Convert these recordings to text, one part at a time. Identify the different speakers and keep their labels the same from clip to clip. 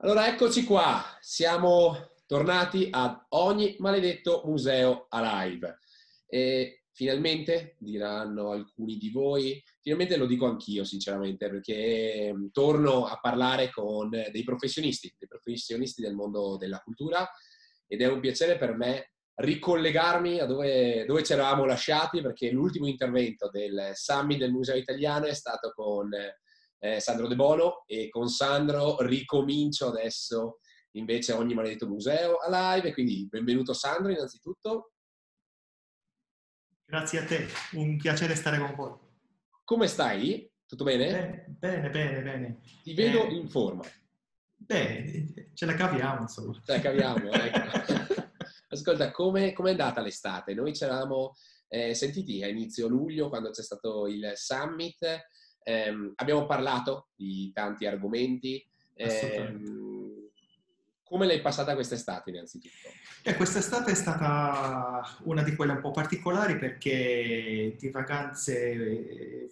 Speaker 1: Allora eccoci qua, siamo tornati ad ogni maledetto museo alive. E finalmente, diranno alcuni di voi, finalmente lo dico anch'io sinceramente, perché mm, torno a parlare con dei professionisti, dei professionisti del mondo della cultura ed è un piacere per me ricollegarmi a dove, dove ci eravamo lasciati, perché l'ultimo intervento del Summit del Museo Italiano è stato con eh, Sandro De Bono e con Sandro ricomincio adesso invece ogni maledetto museo a live, quindi benvenuto Sandro innanzitutto.
Speaker 2: Grazie a te, un piacere stare con voi.
Speaker 1: Come stai? Tutto bene?
Speaker 2: Bene, bene, bene.
Speaker 1: Ti vedo eh, in forma.
Speaker 2: Beh, ce la caviamo insomma.
Speaker 1: Ce la caviamo, ecco. Ascolta, come è andata l'estate? Noi ci eravamo eh, sentiti a inizio luglio quando c'è stato il summit Ehm, abbiamo parlato di tanti argomenti. Ehm, come l'hai passata quest'estate innanzitutto?
Speaker 2: Eh, quest'estate è stata una di quelle un po' particolari perché di vacanze eh,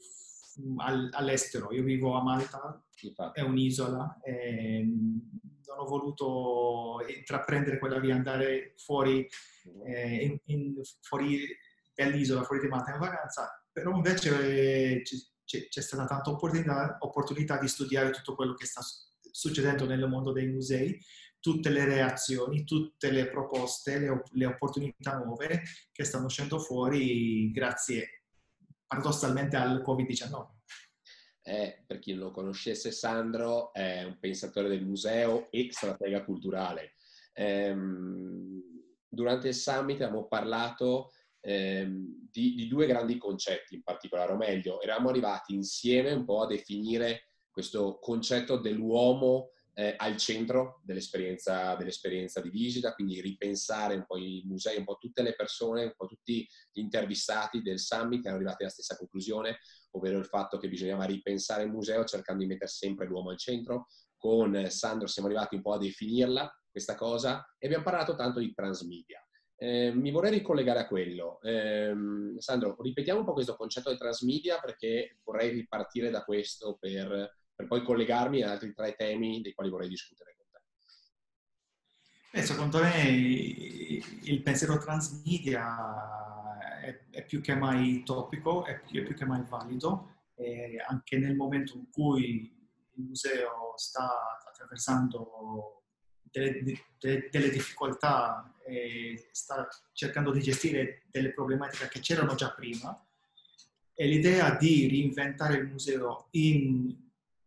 Speaker 2: all'estero, io vivo a Malta, Infatti. è un'isola, e non ho voluto intraprendere quella via, andare fuori, mm. eh, in, in, fuori dall'isola, fuori di Malta in vacanza, però invece eh, c'è, stata tanta opportunità, opportunità, di studiare tutto quello che sta succedendo nel mondo dei musei, tutte le reazioni, tutte le proposte, le, le opportunità nuove che stanno uscendo fuori grazie paradossalmente al Covid-19.
Speaker 1: Eh, per chi non lo conoscesse, Sandro è un pensatore del museo e stratega culturale. Eh, durante il summit abbiamo parlato ehm, di, di, due grandi concetti in particolare, o meglio, eravamo arrivati insieme un po' a definire questo concetto dell'uomo eh, al centro dell'esperienza, dell'esperienza, di visita, quindi ripensare un po' i musei, un po' tutte le persone, un po' tutti gli intervistati del summit che erano arrivati alla stessa conclusione, ovvero il fatto che bisognava ripensare il museo cercando di mettere sempre l'uomo al centro. Con Sandro siamo arrivati un po' a definirla questa cosa e abbiamo parlato tanto di transmedia. Eh, mi vorrei ricollegare a quello. Eh, Sandro, ripetiamo un po' questo concetto di transmedia perché vorrei ripartire da questo per, per poi collegarmi ad altri tre temi dei quali vorrei discutere con
Speaker 2: te. Eh, secondo me il pensiero transmedia è, è, più che mai topico, è più, è più che mai valido, anche nel momento in cui il museo sta attraversando delle, delle, delle difficoltà e sta cercando di gestire delle problematiche che c'erano già prima. E l'idea di reinventare il museo in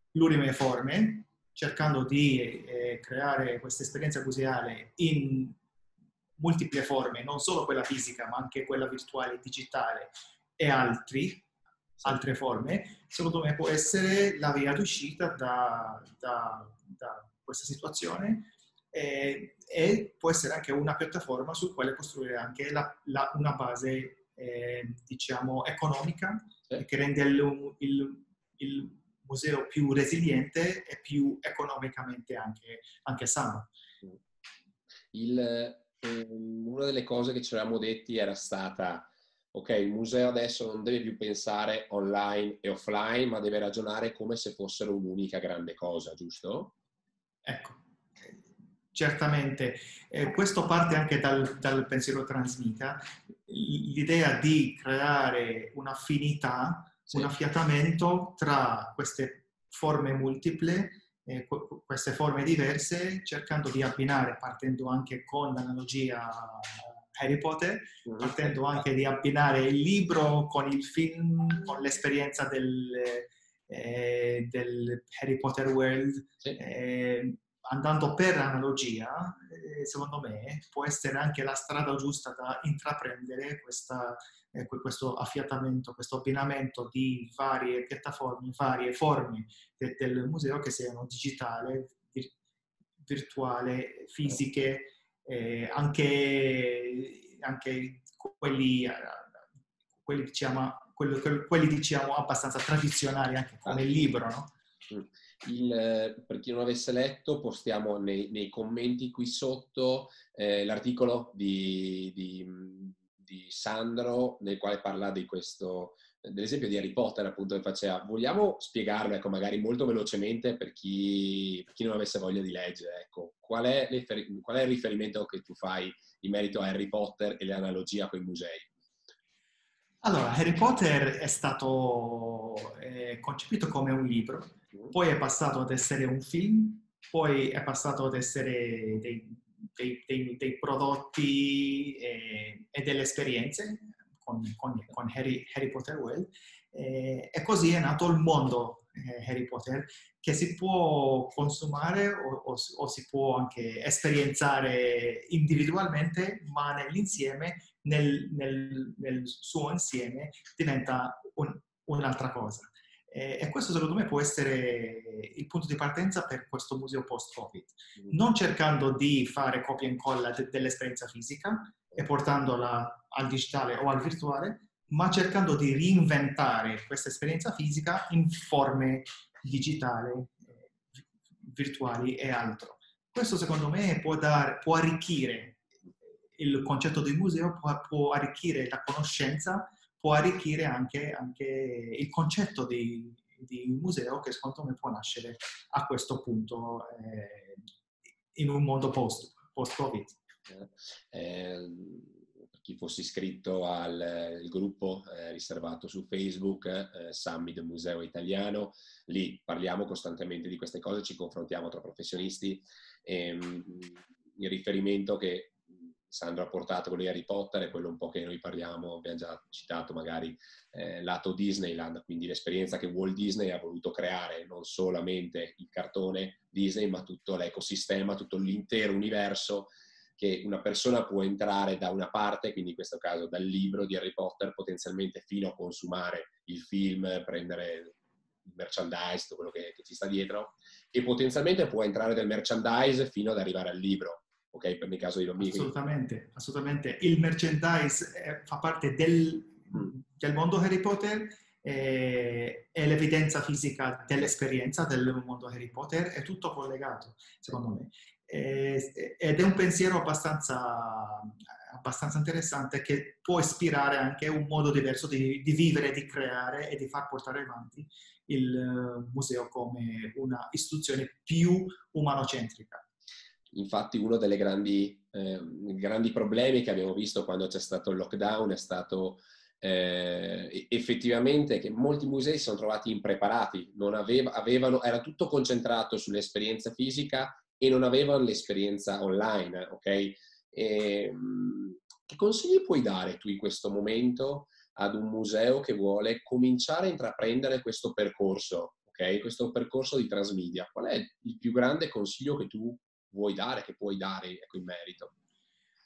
Speaker 2: plurime forme, cercando di eh, creare questa esperienza museale in multiple forme, non solo quella fisica, ma anche quella virtuale, digitale e altri, altre forme, secondo me può essere la via d'uscita da, da, da questa situazione eh, e può essere anche una piattaforma su quale costruire anche la, la, una base, eh, diciamo, economica sì. che rende il, il, il, museo più resiliente e più economicamente anche, anche sano.
Speaker 1: Il, eh, una delle cose che ci eravamo detti era stata ok, il museo adesso non deve più pensare online e offline, ma deve ragionare come se fossero un'unica grande cosa, giusto?
Speaker 2: Ecco, Certamente, eh, questo parte anche dal, dal, pensiero transmita, l'idea di creare un'affinità, sì. un affiatamento tra queste forme multiple, eh, queste forme diverse, cercando di abbinare, partendo anche con l'analogia Harry Potter, mm-hmm. partendo anche di abbinare il libro con il film, con l'esperienza del, eh, del Harry Potter World. Sì. Eh, andando per analogia, eh, secondo me può essere anche la strada giusta da intraprendere questa, eh, questo affiatamento, questo abbinamento di varie piattaforme, varie forme de- del museo che siano digitale, vir- virtuale, fisiche, eh, anche, anche quelli, quelli, diciamo, quelli, quelli, diciamo, abbastanza tradizionali, anche come il libro, no?
Speaker 1: Il, per chi non avesse letto, postiamo nei, nei commenti qui sotto eh, l'articolo di, di, di Sandro nel quale parla di questo, dell'esempio di Harry Potter appunto che faceva. Vogliamo spiegarlo, ecco, magari molto velocemente per chi, per chi non avesse voglia di leggere, ecco, qual è, qual è il riferimento che tu fai in merito a Harry Potter e l'analogia con i musei?
Speaker 2: Allora, Harry Potter è stato eh, concepito come un libro, poi è passato ad essere un film, poi è passato ad essere dei, dei, dei, dei prodotti e, e, delle esperienze con, con, con Harry, Harry, Potter World. Eh, e così è nato il mondo eh, Harry Potter che si può consumare o, o, o si può anche esperienzare individualmente, ma nell'insieme nel, nel, nel suo insieme diventa un, un'altra cosa. E, e questo secondo me può essere il punto di partenza per questo museo post-Covid, mm. non cercando di fare copia e incolla de, dell'esperienza fisica e portandola al digitale o al virtuale, ma cercando di reinventare questa esperienza fisica in forme digitali, eh, virtuali e altro. Questo secondo me può, dar, può arricchire il concetto di museo può, può arricchire la conoscenza, può arricchire anche, anche il concetto di, di, museo che secondo me può nascere a questo punto eh, in un mondo post, post-Covid.
Speaker 1: Eh, per chi fosse iscritto al gruppo eh, riservato su Facebook, eh, Summit Museo Italiano, lì parliamo costantemente di queste cose, ci confrontiamo tra professionisti. E, ehm, il riferimento che Sandro ha portato quello di Harry Potter è quello un po' che noi parliamo, abbiamo già citato magari eh, lato Disneyland, quindi l'esperienza che Walt Disney ha voluto creare, non solamente il cartone Disney, ma tutto l'ecosistema, tutto l'intero universo che una persona può entrare da una parte, quindi in questo caso dal libro di Harry Potter, potenzialmente fino a consumare il film, prendere il merchandise, tutto quello che, che ci sta dietro, e potenzialmente può entrare dal merchandise fino ad arrivare al libro ok? Per il caso di bambini.
Speaker 2: Assolutamente, assolutamente. Il merchandise eh, fa parte del, mm. del, mondo Harry Potter eh, e l'evidenza fisica dell'esperienza del mondo Harry Potter è tutto collegato, secondo me. Eh, ed è un pensiero abbastanza, abbastanza, interessante che può ispirare anche un modo diverso di, di vivere, di creare e di far portare avanti il uh, museo come una istituzione più umanocentrica.
Speaker 1: Infatti uno dei grandi, eh, grandi, problemi che abbiamo visto quando c'è stato il lockdown è stato eh, effettivamente che molti musei si sono trovati impreparati, aveva, avevano, era tutto concentrato sull'esperienza fisica e non avevano l'esperienza online, ok? E, ehm, che consigli puoi dare tu in questo momento ad un museo che vuole cominciare a intraprendere questo percorso, ok? Questo percorso di transmedia. Qual è il più grande consiglio che tu vuoi dare, che puoi dare ecco, in merito?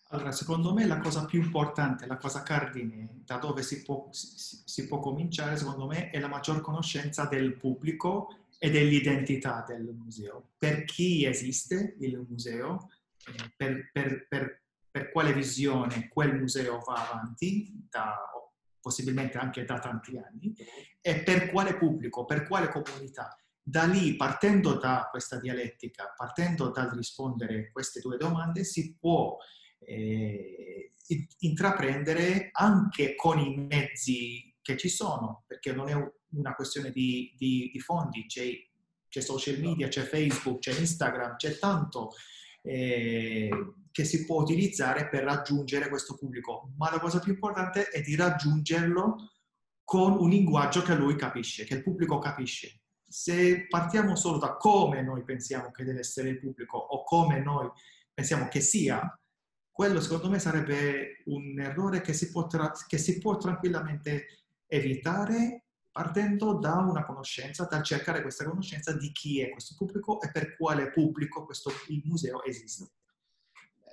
Speaker 2: Allora, secondo me la cosa più importante, la cosa cardine da dove si può, si, si può cominciare, secondo me, è la maggior conoscenza del pubblico e dell'identità del museo. Per chi esiste il museo, eh, per, per, per, per, quale visione quel museo va avanti, da, possibilmente anche da tanti anni, e per quale pubblico, per quale comunità. Da lì, partendo da questa dialettica, partendo dal rispondere queste due domande, si può eh, intraprendere anche con i mezzi che ci sono, perché non è una questione di, di, di fondi, c'è, c'è, social media, c'è Facebook, c'è Instagram, c'è tanto eh, che si può utilizzare per raggiungere questo pubblico, ma la cosa più importante è di raggiungerlo con un linguaggio che lui capisce, che il pubblico capisce. Se partiamo solo da come noi pensiamo che deve essere il pubblico o come noi pensiamo che sia, quello secondo me sarebbe un errore che si può, tra- che si può tranquillamente evitare partendo da una conoscenza, dal cercare questa conoscenza di chi è questo pubblico e per quale pubblico questo, il museo esiste.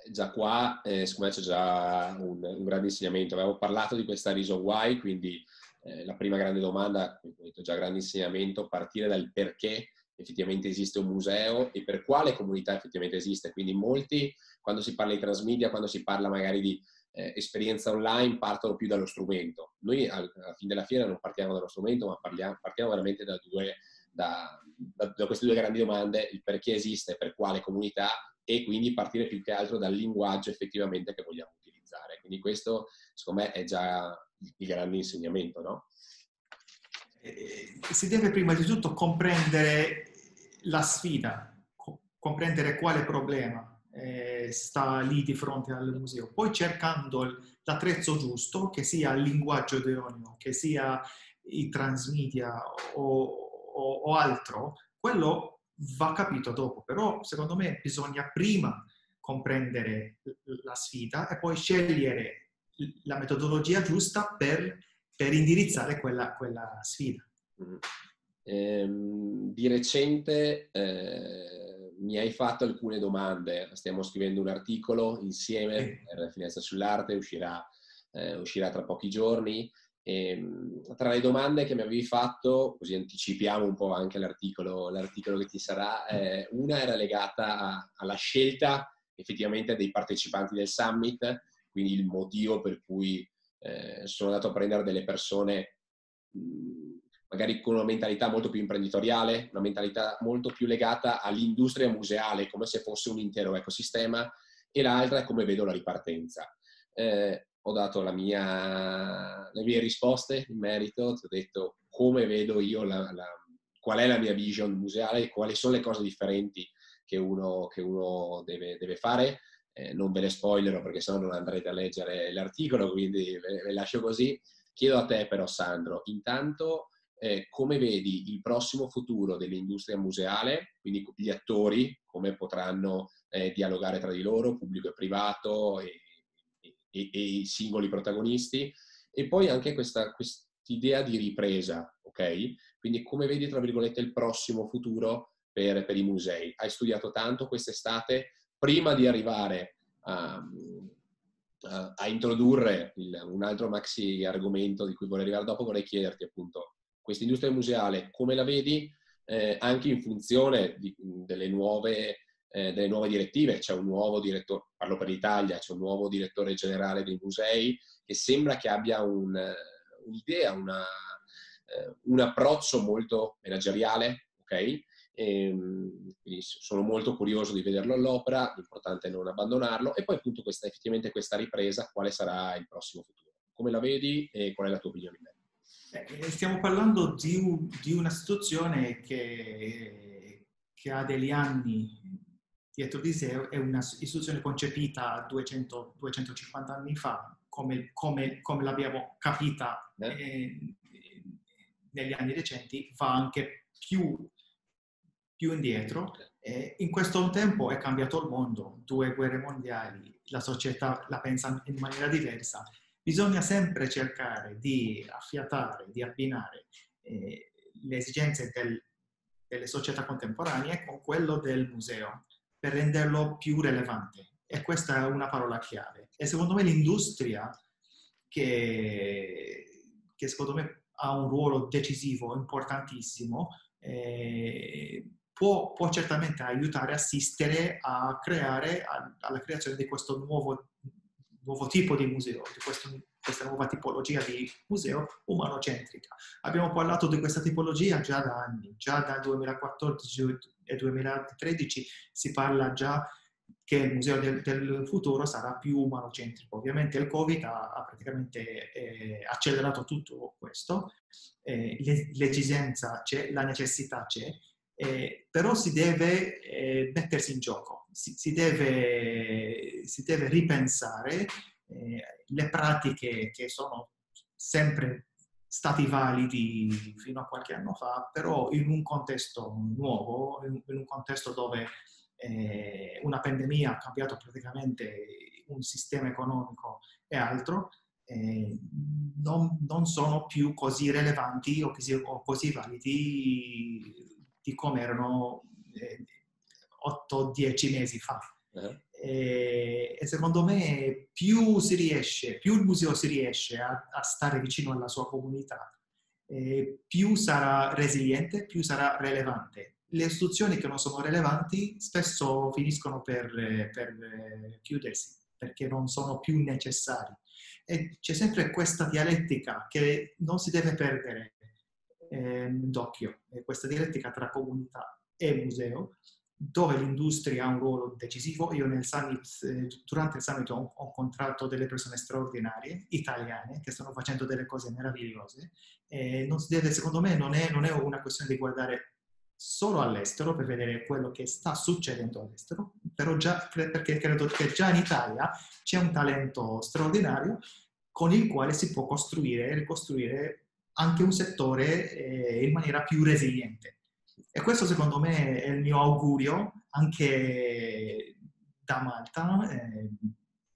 Speaker 1: Già qua, eh, secondo me c'è già un, un grande insegnamento. Avevo parlato di questa reason why, quindi eh, la prima grande domanda, come ho detto già, grande insegnamento, partire dal perché effettivamente esiste un museo e per quale comunità effettivamente esiste. Quindi molti, quando si parla di transmedia, quando si parla magari di eh, esperienza online, partono più dallo strumento. Noi al, alla fine della fiera non partiamo dallo strumento, ma parliamo, partiamo veramente da, due, da, da, da queste due grandi domande, il perché esiste, per quale comunità e quindi partire più che altro dal linguaggio effettivamente che vogliamo utilizzare. Quindi questo, secondo me, è già il grande insegnamento, no?
Speaker 2: Eh, si deve prima di tutto comprendere la sfida, comprendere quale problema eh, sta lì di fronte al museo. Poi cercando l'attrezzo giusto, che sia il linguaggio ideoneo, che sia i transmedia o, o, o altro, quello va capito dopo. Però secondo me bisogna prima comprendere la sfida e poi scegliere la metodologia giusta per, per indirizzare quella, quella sfida.
Speaker 1: Mm. Ehm, di recente eh, mi hai fatto alcune domande, stiamo scrivendo un articolo insieme per Finestra sull'Arte, uscirà, eh, uscirà tra pochi giorni. E, ehm, tra le domande che mi avevi fatto, così anticipiamo un po' anche l'articolo, l'articolo che ti sarà, eh, una era legata a, alla scelta effettivamente dei partecipanti del summit, quindi il motivo per cui eh, sono andato a prendere delle persone mh, magari con una mentalità molto più imprenditoriale, una mentalità molto più legata all'industria museale, come se fosse un intero ecosistema, e l'altra è come vedo la ripartenza. Eh, ho dato mia, le mie risposte in merito, ti ho detto come vedo io, la, la, qual è la mia vision museale, quali sono le cose differenti che uno, che uno deve, deve, fare. Eh, non ve le spoilerò perché sennò non andrete a leggere l'articolo, quindi ve, ve lascio così. Chiedo a te però, Sandro, intanto eh, come vedi il prossimo futuro dell'industria museale, quindi gli attori, come potranno eh, dialogare tra di loro, pubblico e privato e, e, e, i singoli protagonisti, e poi anche questa idea di ripresa, ok? Quindi come vedi, tra virgolette, il prossimo futuro per, per i musei? Hai studiato tanto quest'estate prima di arrivare a, a, introdurre il, un altro maxi argomento di cui vorrei arrivare dopo, vorrei chiederti appunto questa industria museale come la vedi eh, anche in funzione di, delle, nuove, eh, delle, nuove, direttive. C'è un nuovo direttore, parlo per l'Italia, c'è un nuovo direttore generale dei musei che sembra che abbia un, un'idea, una, eh, un approccio molto manageriale, ok? E, ehm, sono molto curioso di vederlo all'opera, l'importante è non abbandonarlo e poi appunto questa, effettivamente questa ripresa, quale sarà il prossimo futuro? Come la vedi e qual è la tua opinione in merito?
Speaker 2: Eh, stiamo parlando di, un, di una situazione che, che, ha degli anni dietro di sé, è una istituzione concepita 200, 250 anni fa, come, come, come l'abbiamo capita eh. eh, negli anni recenti, va anche più, più indietro. Eh, in questo tempo è cambiato il mondo, due guerre mondiali, la società la pensa in maniera diversa bisogna sempre cercare di affiatare, di abbinare eh, le esigenze del, delle società contemporanee con quello del museo per renderlo più rilevante. E questa è una parola chiave. E secondo me l'industria, che, che secondo me ha un ruolo decisivo, importantissimo, eh, può, può, certamente aiutare, assistere a creare, a, alla creazione di questo nuovo nuovo tipo di museo, di questo, questa nuova tipologia di museo umanocentrica. Abbiamo parlato di questa tipologia già da anni, già dal 2014 e 2013 si parla già che il museo del, del futuro sarà più umanocentrico. Ovviamente il Covid ha, ha praticamente eh, accelerato tutto questo, eh, l'esigenza c'è, la necessità c'è, eh, però si deve eh, mettersi in gioco, si, si, deve, si deve, ripensare eh, le pratiche che sono sempre stati validi fino a qualche anno fa, però in un contesto nuovo, in, un contesto dove eh, una pandemia ha cambiato praticamente un sistema economico e altro, eh, non, non, sono più così rilevanti o così, o così validi di come erano eh, 8-10 mesi fa. Uh-huh. E, e, secondo me più si riesce, più il museo si riesce a, a stare vicino alla sua comunità, eh, più sarà resiliente, più sarà rilevante. Le istituzioni che non sono rilevanti spesso finiscono per, per eh, chiudersi perché non sono più necessari. E c'è sempre questa dialettica che non si deve perdere eh, d'occhio, questa dialettica tra comunità e museo, dove l'industria ha un ruolo decisivo. Io nel summit, eh, durante il summit ho, incontrato delle persone straordinarie, italiane, che stanno facendo delle cose meravigliose. E non, secondo me non è, non è una questione di guardare solo all'estero per vedere quello che sta succedendo all'estero, però già, perché credo che già in Italia c'è un talento straordinario con il quale si può costruire e ricostruire anche un settore eh, in maniera più resiliente. E questo secondo me è il mio augurio anche da Malta. Eh,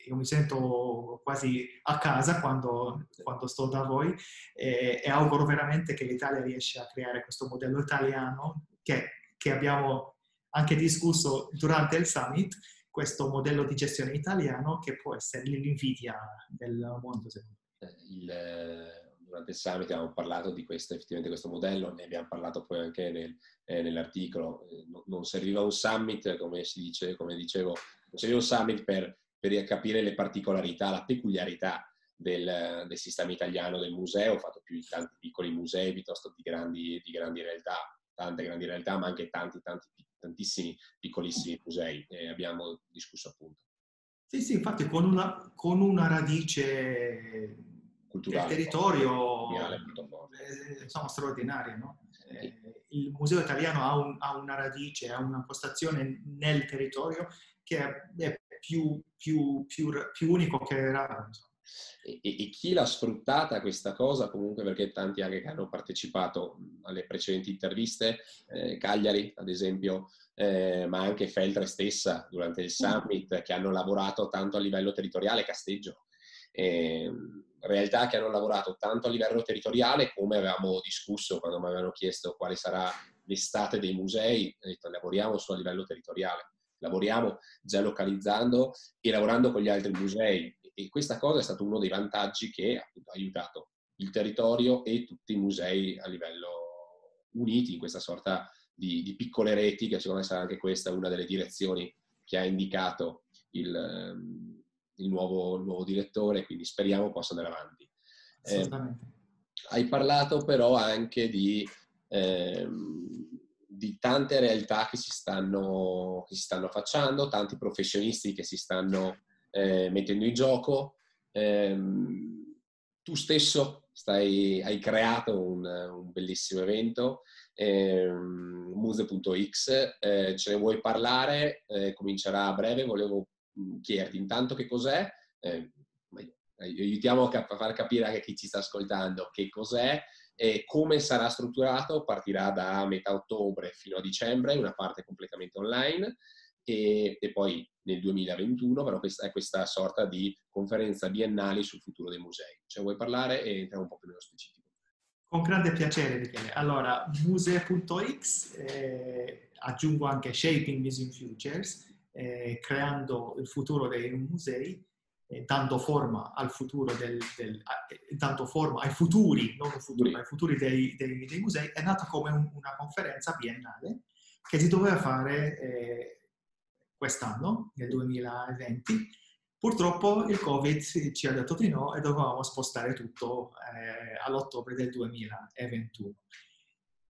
Speaker 2: io mi sento quasi a casa quando, quando sto da voi eh, e auguro veramente che l'Italia riesca a creare questo modello italiano che, che abbiamo anche discusso durante il summit, questo modello di gestione italiano che può essere l'invidia del mondo.
Speaker 1: Eh, il, durante il summit abbiamo parlato di questo, effettivamente questo modello, ne abbiamo parlato poi anche nel, eh, nell'articolo. Eh, non serviva un summit, come si dice, come dicevo, non serviva un summit per, per capire le particolarità, la peculiarità del, del, sistema italiano del museo, ho fatto più di tanti piccoli musei piuttosto di grandi, di grandi realtà, tante grandi realtà, ma anche tanti, tanti, tantissimi piccolissimi musei. E abbiamo discusso appunto.
Speaker 2: Sì, sì, infatti con una, con una radice culturale, del territorio eh, insomma, straordinaria, no? Eh, il museo italiano ha, un, ha, una radice, ha una postazione nel territorio che è più, più, più, più unico che raro.
Speaker 1: E, e, chi l'ha sfruttata questa cosa, comunque perché tanti anche che hanno partecipato alle precedenti interviste, eh, Cagliari ad esempio, eh, ma anche Feltre stessa durante il summit, che hanno lavorato tanto a livello territoriale, Casteggio, eh, realtà che hanno lavorato tanto a livello territoriale come avevamo discusso quando mi avevano chiesto quale sarà l'estate dei musei, ho detto lavoriamo su a livello territoriale, lavoriamo già localizzando e lavorando con gli altri musei. E questa cosa è stato uno dei vantaggi che appunto, ha aiutato il territorio e tutti i musei a livello uniti in questa sorta di, di piccole reti che secondo me sarà anche questa una delle direzioni che ha indicato il, ehm, il nuovo, il nuovo direttore, quindi speriamo possa andare avanti.
Speaker 2: Eh,
Speaker 1: hai parlato però anche di, eh, di tante realtà che si, stanno, che si stanno affacciando, tanti professionisti che si stanno eh, mettendo in gioco. Eh, tu stesso stai, hai creato un, un bellissimo evento, eh, muse.x, eh, ce ne vuoi parlare? Eh, comincerà a breve, volevo chiederti intanto che cos'è, eh, aiutiamo a far capire anche chi ci sta ascoltando che cos'è e come sarà strutturato, partirà da metà ottobre fino a dicembre, una parte completamente online e, e poi nel 2021 però questa è questa sorta di conferenza biennale sul futuro dei musei. Cioè vuoi parlare e entriamo un po' più nello specifico.
Speaker 2: Con grande piacere, Michele. Allora, musee.x, eh, aggiungo anche Shaping Museum Futures, eh, creando il futuro dei musei, eh, dando forma al futuro del, del eh, dando forma ai futuri, non futuro, ai futuri dei, dei, dei musei, è nata come un, una conferenza biennale che si doveva fare eh, quest'anno, nel 2020. Purtroppo il Covid ci ha detto di no e dovevamo spostare tutto eh, all'ottobre del 2021.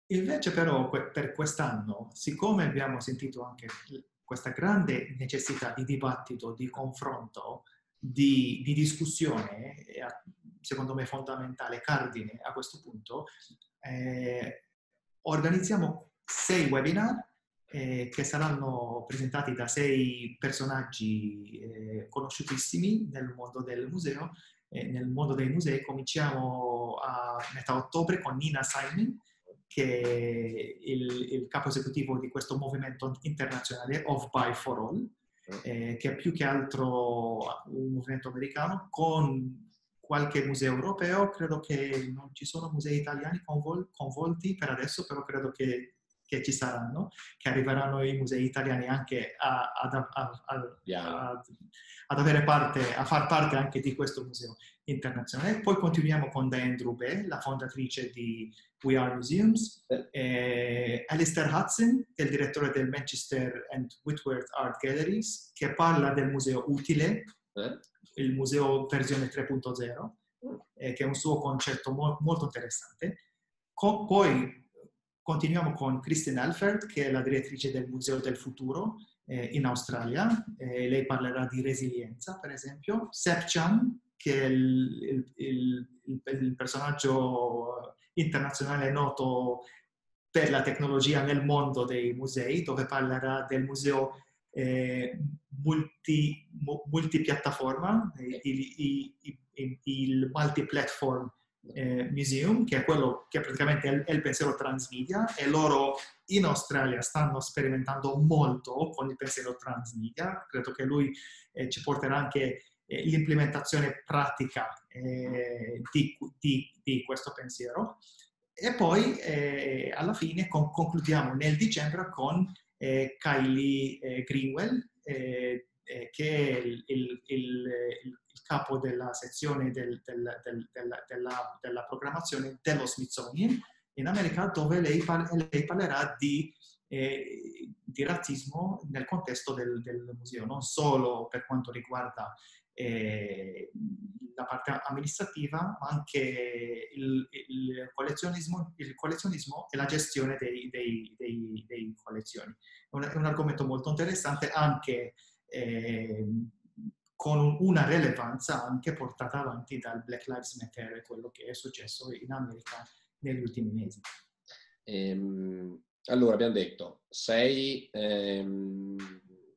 Speaker 2: Invece però per quest'anno, siccome abbiamo sentito anche questa grande necessità di dibattito, di confronto, di, di discussione, secondo me fondamentale, cardine a questo punto, eh, organizziamo sei webinar eh, che saranno presentati da sei personaggi eh, conosciutissimi nel mondo del museo. nel mondo dei musei cominciamo a metà ottobre con Nina Simon, che è il, il, capo esecutivo di questo movimento internazionale Of Buy for All, eh, che è più che altro un movimento americano con qualche museo europeo. Credo che non ci sono musei italiani convol- convolti per adesso, però credo che, che, ci saranno, che arriveranno i musei italiani anche a, a, a, ad avere parte, a far parte anche di questo museo internazionale. Poi continuiamo con Diane Drubé, la fondatrice di We Are Museums, eh, Alistair Hudson, che è il direttore del Manchester and Whitworth Art Galleries, che parla del museo utile, eh? il museo versione 3.0, eh, che è un suo concetto mo- molto interessante. Co- poi continuiamo con Kristen Alford, che è la direttrice del Museo del Futuro eh, in Australia. Eh, lei parlerà di resilienza, per esempio. Sep Chan, che è il, il, il, il personaggio internazionale noto per la tecnologia nel mondo dei musei, dove parlerà del museo eh, multi, multipiattaforma, il, il, il multi-platform eh, Museum, che è quello che praticamente è il, è il, pensiero transmedia, e loro in Australia stanno sperimentando molto con il pensiero transmedia. Credo che lui eh, ci porterà anche eh, l'implementazione pratica eh, di, di, di, questo pensiero. E poi eh, alla fine con, concludiamo nel dicembre con eh, Kylie Greenwell, che è il, il, il, il capo della sezione del, del, del, della, della, programmazione dello Smithsonian in America, dove lei, lei parlerà di, eh, di, razzismo nel contesto del, museo, non solo per quanto riguarda eh, la parte amministrativa, ma anche il, il, collezionismo, il collezionismo, e la gestione dei, dei, dei, dei collezioni. È un, è un, argomento molto interessante anche eh, con una rilevanza anche portata avanti dal Black Lives Matter e quello che è successo in America negli ultimi mesi.
Speaker 1: Ehm, allora, abbiamo detto, sei, ehm,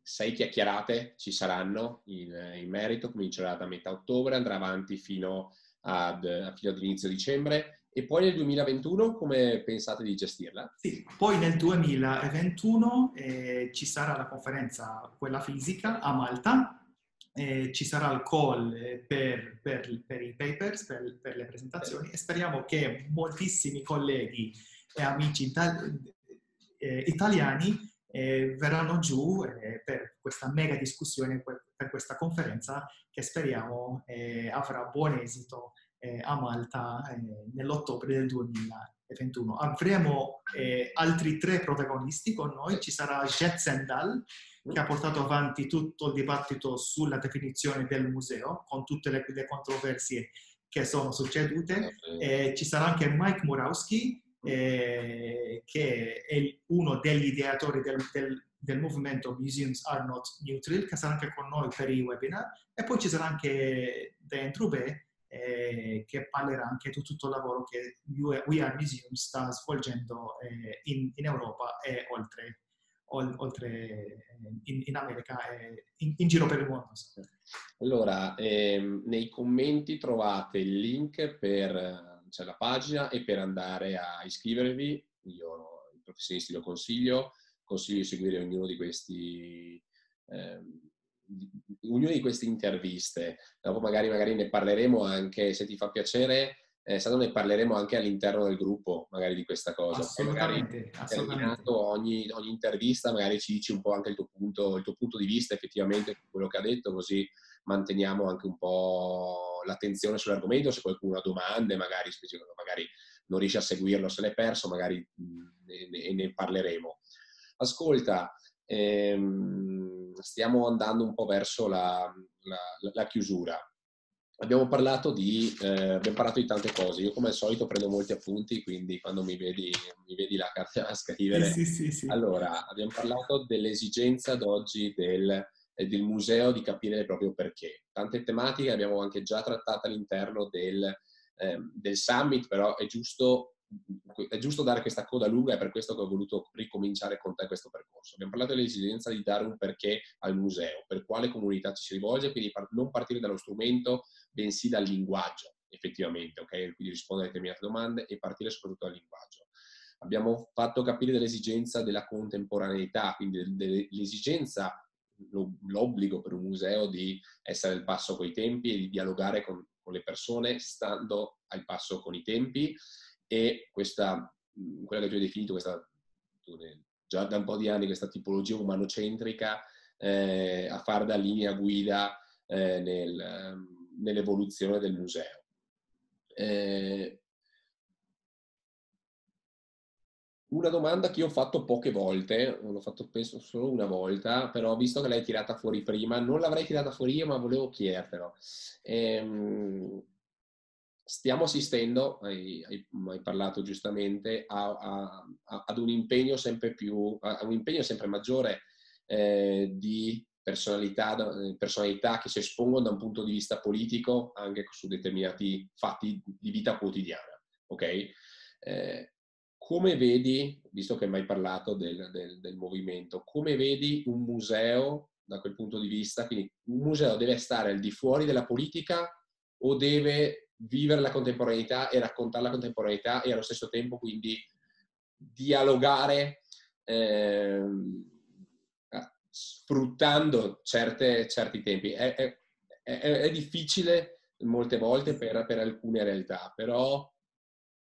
Speaker 1: sei, chiacchierate ci saranno in, in, merito, comincerà da metà ottobre, andrà avanti fino ad, fino ad inizio dicembre. E poi nel 2021 come pensate di gestirla?
Speaker 2: Sì, poi nel 2021 eh, ci sarà la conferenza, quella fisica, a Malta, eh, ci sarà il call eh, per, per, per i papers, per, per, le presentazioni e speriamo che moltissimi colleghi e amici itali- eh, italiani eh, verranno giù eh, per questa mega discussione, per questa conferenza che speriamo eh, avrà buon esito a Malta nell'ottobre del 2021. Avremo altri tre protagonisti con noi, ci sarà Jet Sendal, che ha portato avanti tutto il dibattito sulla definizione del museo, con tutte le, le controversie che sono succedute. Eh, ci sarà anche Mike Murawski, eh, che è uno degli ideatori del, del, del, movimento Museums Are Not Neutral, che sarà anche con noi per i webinar. E poi ci sarà anche Dan Trubé, eh, che parlerà anche di tutto il lavoro che We Are Museums sta svolgendo eh, in, in Europa e oltre oltre eh, in, in America e in, in, giro per il mondo.
Speaker 1: Allora, ehm, nei commenti trovate il link per cioè la pagina e per andare a iscrivervi. Io, i professionisti, lo consiglio. Consiglio di seguire ognuno di questi... Ehm, ognuna di queste interviste. Dopo magari, magari ne parleremo anche, se ti fa piacere, eh, se no ne parleremo anche all'interno del gruppo, magari di questa cosa.
Speaker 2: Assolutamente, assolutamente.
Speaker 1: Ogni, ogni, intervista magari ci dici un po' anche il tuo, punto, il tuo punto di vista effettivamente, quello che ha detto, così manteniamo anche un po' l'attenzione sull'argomento, se qualcuno ha domande, magari, magari non riesce a seguirlo, se l'è perso, magari ne, ne parleremo. Ascolta, ehm, stiamo andando un po' verso la, la, la chiusura abbiamo parlato, di, eh, abbiamo parlato di tante cose. Io come al solito prendo molti appunti, quindi quando mi vedi, mi vedi la carta a scrivere.
Speaker 2: Sì, sì, sì.
Speaker 1: Allora, abbiamo parlato dell'esigenza d'oggi del, eh, del, museo di capire il proprio perché. Tante tematiche abbiamo anche già trattato all'interno del, eh, del summit, però è giusto è giusto dare questa coda lunga, è per questo che ho voluto ricominciare con te questo percorso. Abbiamo parlato dell'esigenza di dare un perché al museo, per quale comunità ci si rivolge, quindi non partire dallo strumento, bensì dal linguaggio, effettivamente, ok? Quindi rispondere a determinate domande e partire soprattutto dal linguaggio. Abbiamo fatto capire dell'esigenza della contemporaneità, quindi dell'esigenza, l'obbligo per un museo di essere al passo con i tempi e di dialogare con, con le persone stando al passo con i tempi e questa, quella che tu hai definito, questa, già da un po' di anni, questa tipologia umanocentrica eh, a fare da linea guida eh, nel, nell'evoluzione del museo. Eh, una domanda che io ho fatto poche volte, l'ho fatto penso solo una volta, però visto che l'hai tirata fuori prima, non l'avrei tirata fuori io, ma volevo chiedertelo. Ehm, stiamo assistendo, hai, hai, hai parlato giustamente, a, a, a, ad un impegno sempre più, a un impegno sempre maggiore eh, di personalità, personalità, che si espongono da un punto di vista politico anche su determinati fatti di vita quotidiana. Ok? Eh, come vedi, visto che hai mai parlato del, del, del, movimento, come vedi un museo da quel punto di vista? Quindi un museo deve stare al di fuori della politica o deve vivere la contemporaneità e raccontare la contemporaneità e allo stesso tempo quindi dialogare eh, sfruttando certe, certi tempi. È, è, è, è, difficile molte volte per, per alcune realtà, però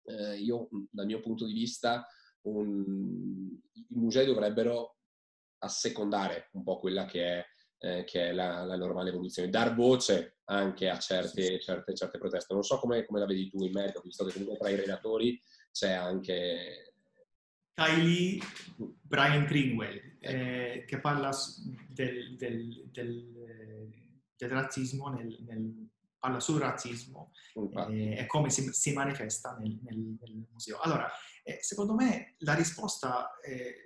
Speaker 1: eh, io dal mio punto di vista un, i musei dovrebbero assecondare un po' quella che è, eh, che è la, la, normale evoluzione, dar voce anche a certe, certe, certe proteste. Non so come, come, la vedi tu in merito, visto che comunque tra i relatori c'è anche...
Speaker 2: Kylie Brian Greenwell, eh, che parla del, del, del, del razzismo nel, nel, parla sul razzismo eh, e come si, si manifesta nel, nel, nel, museo. Allora, eh, secondo me la risposta eh,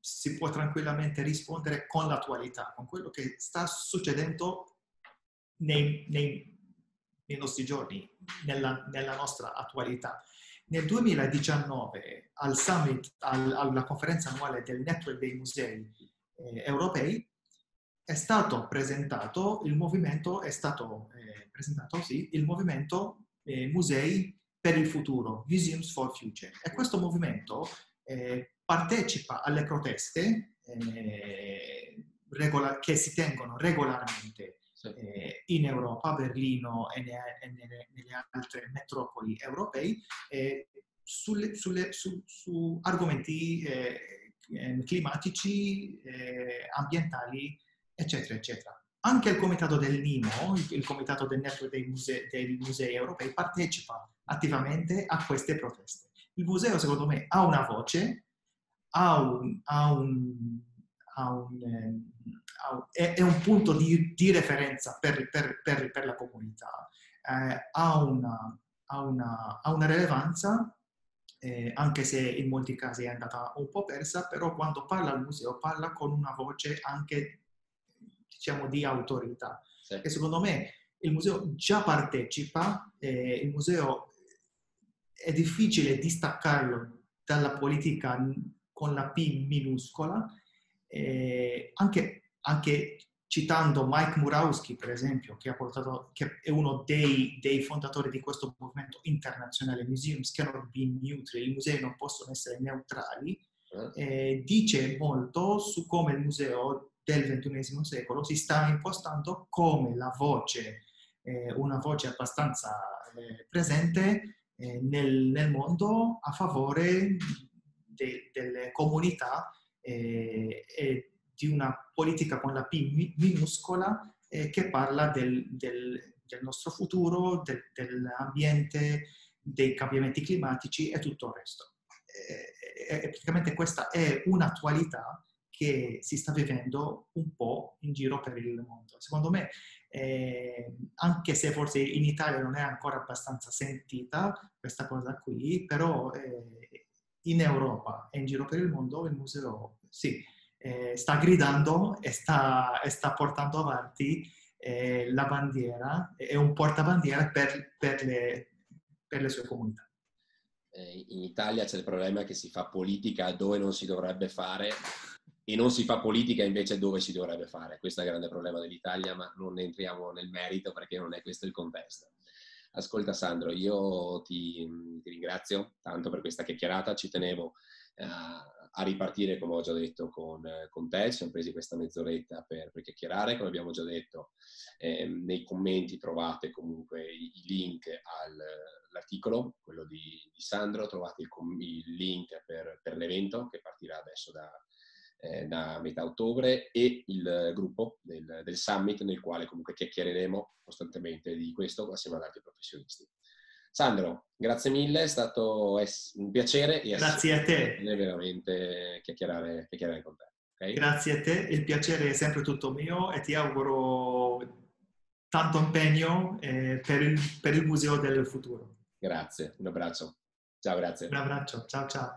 Speaker 2: si può tranquillamente rispondere con l'attualità, con quello che sta succedendo nei, nei, nei nostri giorni, nella, nella, nostra attualità. Nel 2019, al summit, al, alla conferenza annuale del Network dei Musei eh, Europei, è stato presentato il movimento, è stato eh, presentato, sì, il movimento eh, Musei per il futuro, Museums for Future. E questo movimento eh, partecipa alle proteste eh, regola- che si tengono regolarmente eh, in Europa, a Berlino e, ne- nelle, nelle, altre metropoli europee, eh, sulle, sulle, su, su, argomenti eh, eh, climatici, ambientali, eccetera, eccetera. Anche il comitato del NIMO, il, comitato del network dei musei, dei musei europei, partecipa attivamente a queste proteste. Il museo, secondo me, ha una voce, ha un, ha un, ha un, eh, è, è, un punto di, di referenza per, per, per, per, la comunità, eh, ha, una, ha, una, ha, una, rilevanza, eh, anche se in molti casi è andata un po' persa, però quando parla al museo parla con una voce anche, diciamo, di autorità. Sì. E secondo me il museo già partecipa, eh, il museo è difficile distaccarlo dalla politica con la P minuscola, eh, anche, anche, citando Mike Murawski, per esempio, che, portato, che è uno dei, dei, fondatori di questo movimento internazionale, Museums cannot be neutral, i musei non possono essere neutrali, eh, eh dice molto su come il museo del XXI secolo si sta impostando come la voce, eh, una voce abbastanza eh, presente eh, nel, nel, mondo a favore de, delle comunità eh, e di una politica con la P minuscola eh, che parla del, del, del nostro futuro, del, dell'ambiente, dei cambiamenti climatici e tutto il resto. E, praticamente questa è un'attualità che si sta vivendo un po' in giro per il mondo. Secondo me, eh, anche se forse in Italia non è ancora abbastanza sentita questa cosa qui, però eh, in Europa e in giro per il mondo il museo sì, eh, sta gridando e sta, e sta portando avanti eh, la bandiera, è un portabandiera per, per, le, per le sue comunità.
Speaker 1: Eh, in Italia c'è il problema che si fa politica dove non si dovrebbe fare e non si fa politica invece dove si dovrebbe fare. Questo è il grande problema dell'Italia, ma non entriamo nel merito perché non è questo il contesto. Ascolta Sandro, io ti, ti ringrazio tanto per questa chiacchierata, ci tenevo uh, a ripartire, come ho già detto, con, con te, ci siamo presi questa mezz'oretta per, per chiacchierare, come abbiamo già detto, eh, nei commenti trovate comunque i, i link all'articolo, quello di, di, Sandro, trovate il, il link per, per l'evento che partirà adesso da, eh, da metà ottobre e il gruppo del, del, summit nel quale comunque chiacchiereremo costantemente di questo assieme ad altri professionisti. Sandro, grazie mille, è stato un piacere.
Speaker 2: Grazie a te.
Speaker 1: veramente chiacchierare, chiacchierare con te.
Speaker 2: Okay? Grazie a te, il piacere è sempre tutto mio e ti auguro tanto impegno eh, per, il, per il museo del futuro.
Speaker 1: Grazie, un abbraccio. Ciao, grazie.
Speaker 2: Un abbraccio, ciao ciao.